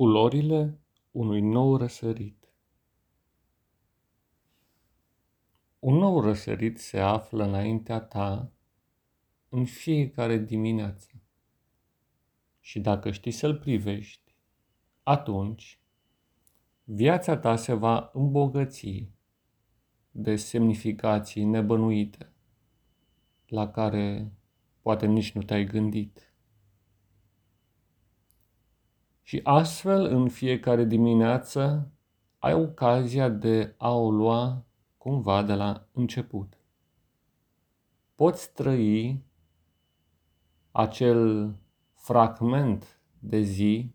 Culorile unui nou răsărit Un nou răsărit se află înaintea ta în fiecare dimineață. Și dacă știi să-l privești, atunci viața ta se va îmbogăți de semnificații nebănuite, la care poate nici nu te-ai gândit. Și astfel, în fiecare dimineață, ai ocazia de a o lua cumva de la început. Poți trăi acel fragment de zi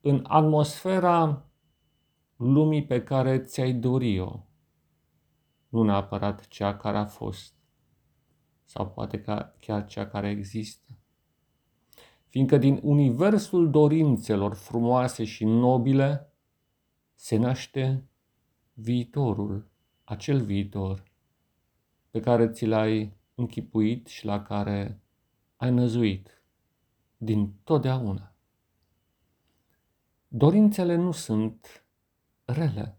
în atmosfera lumii pe care ți-ai dori-o, nu neapărat cea care a fost, sau poate chiar cea care există fiindcă din universul dorințelor frumoase și nobile se naște viitorul, acel viitor pe care ți l-ai închipuit și la care ai năzuit din totdeauna. Dorințele nu sunt rele.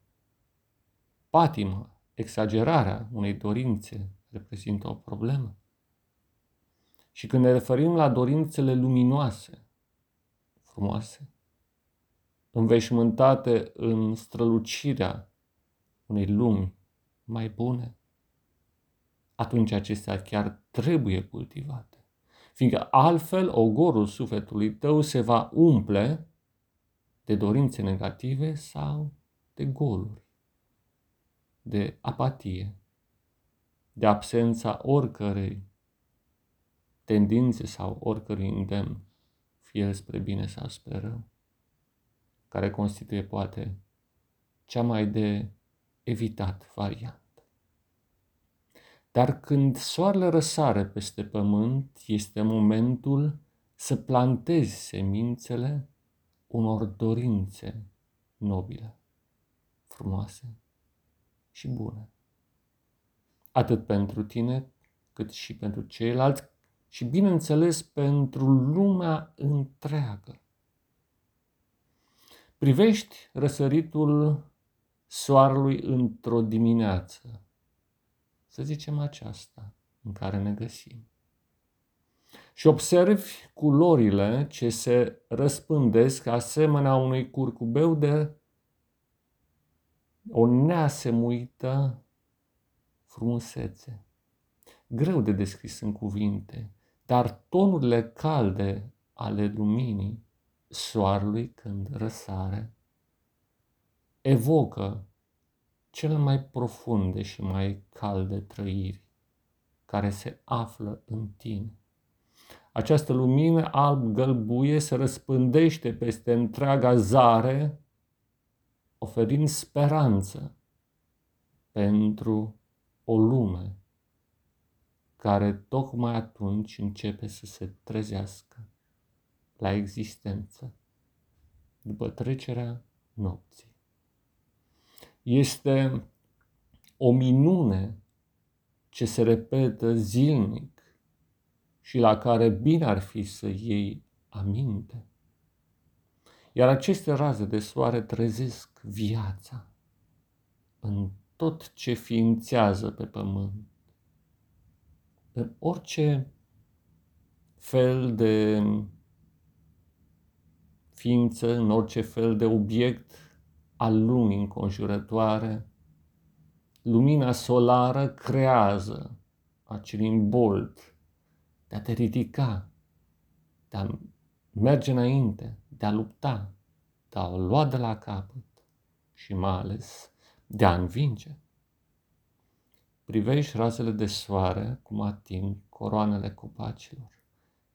Patima, exagerarea unei dorințe reprezintă o problemă. Și când ne referim la dorințele luminoase, frumoase, înveșmântate în strălucirea unei lumi mai bune, atunci acestea chiar trebuie cultivate. Fiindcă altfel ogorul sufletului tău se va umple de dorințe negative sau de goluri, de apatie, de absența oricărei tendințe sau oricărui îndemn, fie el spre bine sau spre rău, care constituie poate cea mai de evitat variantă. Dar când soarele răsare peste pământ, este momentul să plantezi semințele unor dorințe nobile, frumoase și bune. Atât pentru tine, cât și pentru ceilalți și, bineînțeles, pentru lumea întreagă. Privești răsăritul soarelui într-o dimineață, să zicem aceasta, în care ne găsim. Și observi culorile ce se răspândesc asemenea unui curcubeu de o neasemuită frumusețe. Greu de descris în cuvinte, dar tonurile calde ale luminii soarelui când răsare evocă cel mai profunde și mai calde trăiri care se află în tine. Această lumină alb-gălbuie se răspândește peste întreaga zare, oferind speranță pentru o lume care tocmai atunci începe să se trezească la existență după trecerea nopții. Este o minune ce se repetă zilnic și la care bine ar fi să iei aminte. Iar aceste raze de soare trezesc viața în tot ce ființează pe pământ în orice fel de ființă, în orice fel de obiect al lumii înconjurătoare, lumina solară creează acel imbold de a te ridica, de a merge înainte, de a lupta, de a o lua de la capăt și mai ales de a învinge. Privești razele de soare cum ating coroanele copacilor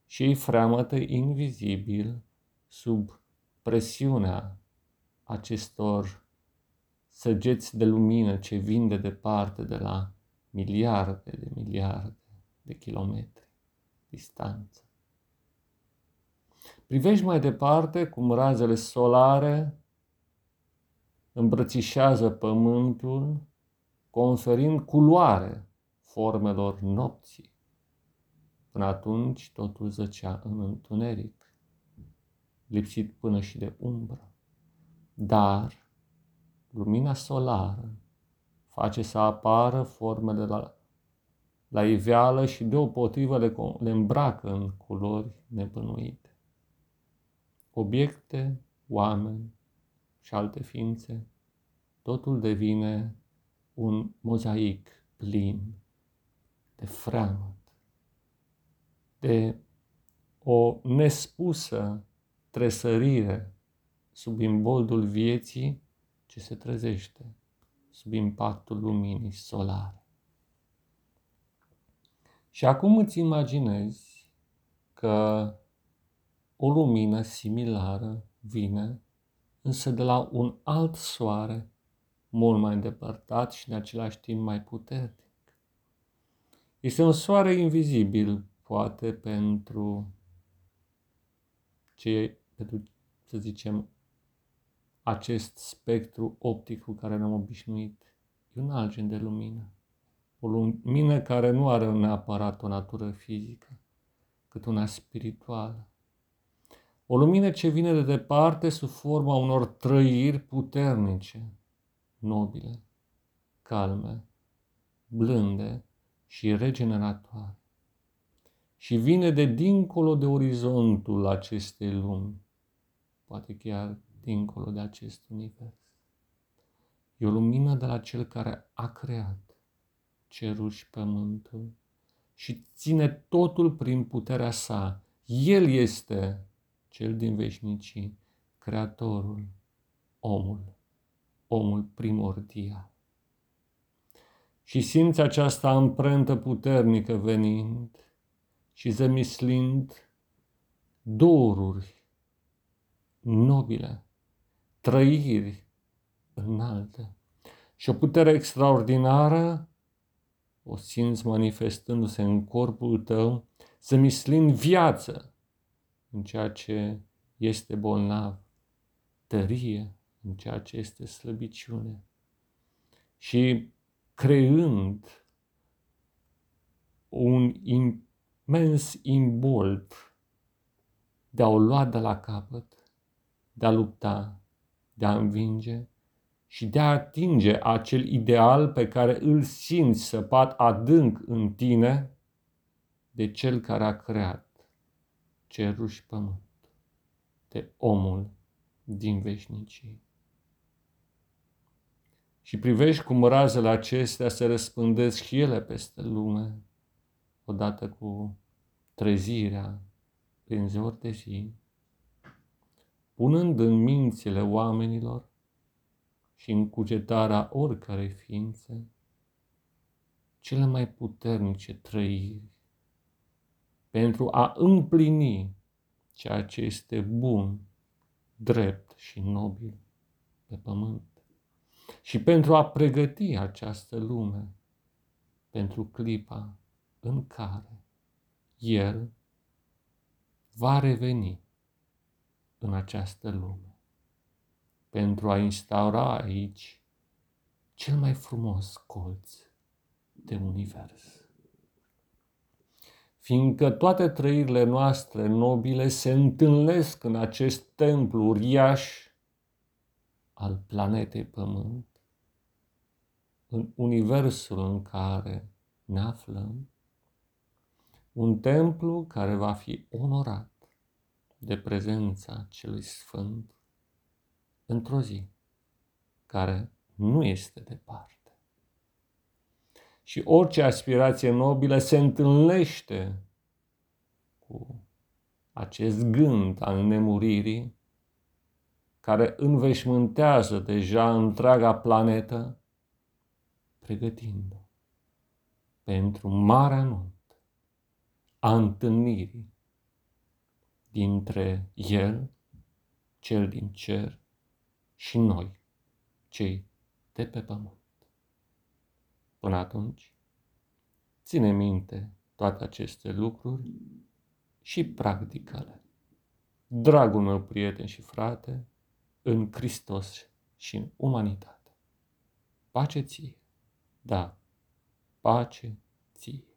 și ei freamătă invizibil sub presiunea acestor săgeți de lumină ce vin de departe de la miliarde de miliarde de kilometri distanță. Privești mai departe cum razele solare îmbrățișează pământul conferind culoare formelor nopții. Până atunci totul zăcea în întuneric. lipsit până și de umbră. Dar lumina solară face să apară formele la, la iveală și deopotrivă le, le îmbracă în culori nebănuite. Obiecte, oameni și alte ființe, totul devine un mozaic plin de freamăt, de o nespusă tresărire sub imboldul vieții ce se trezește sub impactul luminii solare. Și acum îți imaginezi că o lumină similară vine, însă de la un alt soare, mult mai îndepărtat și în același timp mai puternic. Este un soare invizibil, poate pentru ce, pentru, să zicem, acest spectru optic cu care ne-am obișnuit. E un alt gen de lumină. O lumină care nu are neapărat o natură fizică, cât una spirituală. O lumină ce vine de departe sub forma unor trăiri puternice, nobile, calme, blânde și regeneratoare. Și vine de dincolo de orizontul acestei lumi, poate chiar dincolo de acest univers. E o lumină de la Cel care a creat cerul și pământul și ține totul prin puterea sa. El este cel din veșnicii, creatorul, omul, omul primordial. Și simți această amprentă puternică venind și zemislind doruri nobile, trăiri înalte. Și o putere extraordinară o simți manifestându-se în corpul tău, să mislind viață în ceea ce este bolnav, tărie în ceea ce este slăbiciune și creând un imens imbold de a o lua de la capăt, de a lupta, de a învinge și de a atinge acel ideal pe care îl simți săpat adânc în tine de cel care a creat cerul și pământ, de omul din veșnicie. Și privești cum razele acestea se răspândesc și ele peste lume, odată cu trezirea prin zor de zi, punând în mințile oamenilor și în cugetarea oricărei ființe cele mai puternice trăiri pentru a împlini ceea ce este bun, drept și nobil pe pământ și pentru a pregăti această lume pentru clipa în care El va reveni în această lume pentru a instaura aici cel mai frumos colț de univers. Fiindcă toate trăirile noastre nobile se întâlnesc în acest templu uriaș al planetei Pământ, în universul în care ne aflăm, un templu care va fi onorat de prezența celui Sfânt într-o zi care nu este departe. Și orice aspirație nobilă se întâlnește cu acest gând al nemuririi care înveșmântează deja întreaga planetă, pregătind pentru marea nuntă a întâlnirii dintre El, cel din cer, și noi, cei de pe pământ. Până atunci, ține minte toate aceste lucruri și practică-le. Dragul meu prieten și frate, în Hristos și în umanitate. Pace ție, da, pace ție.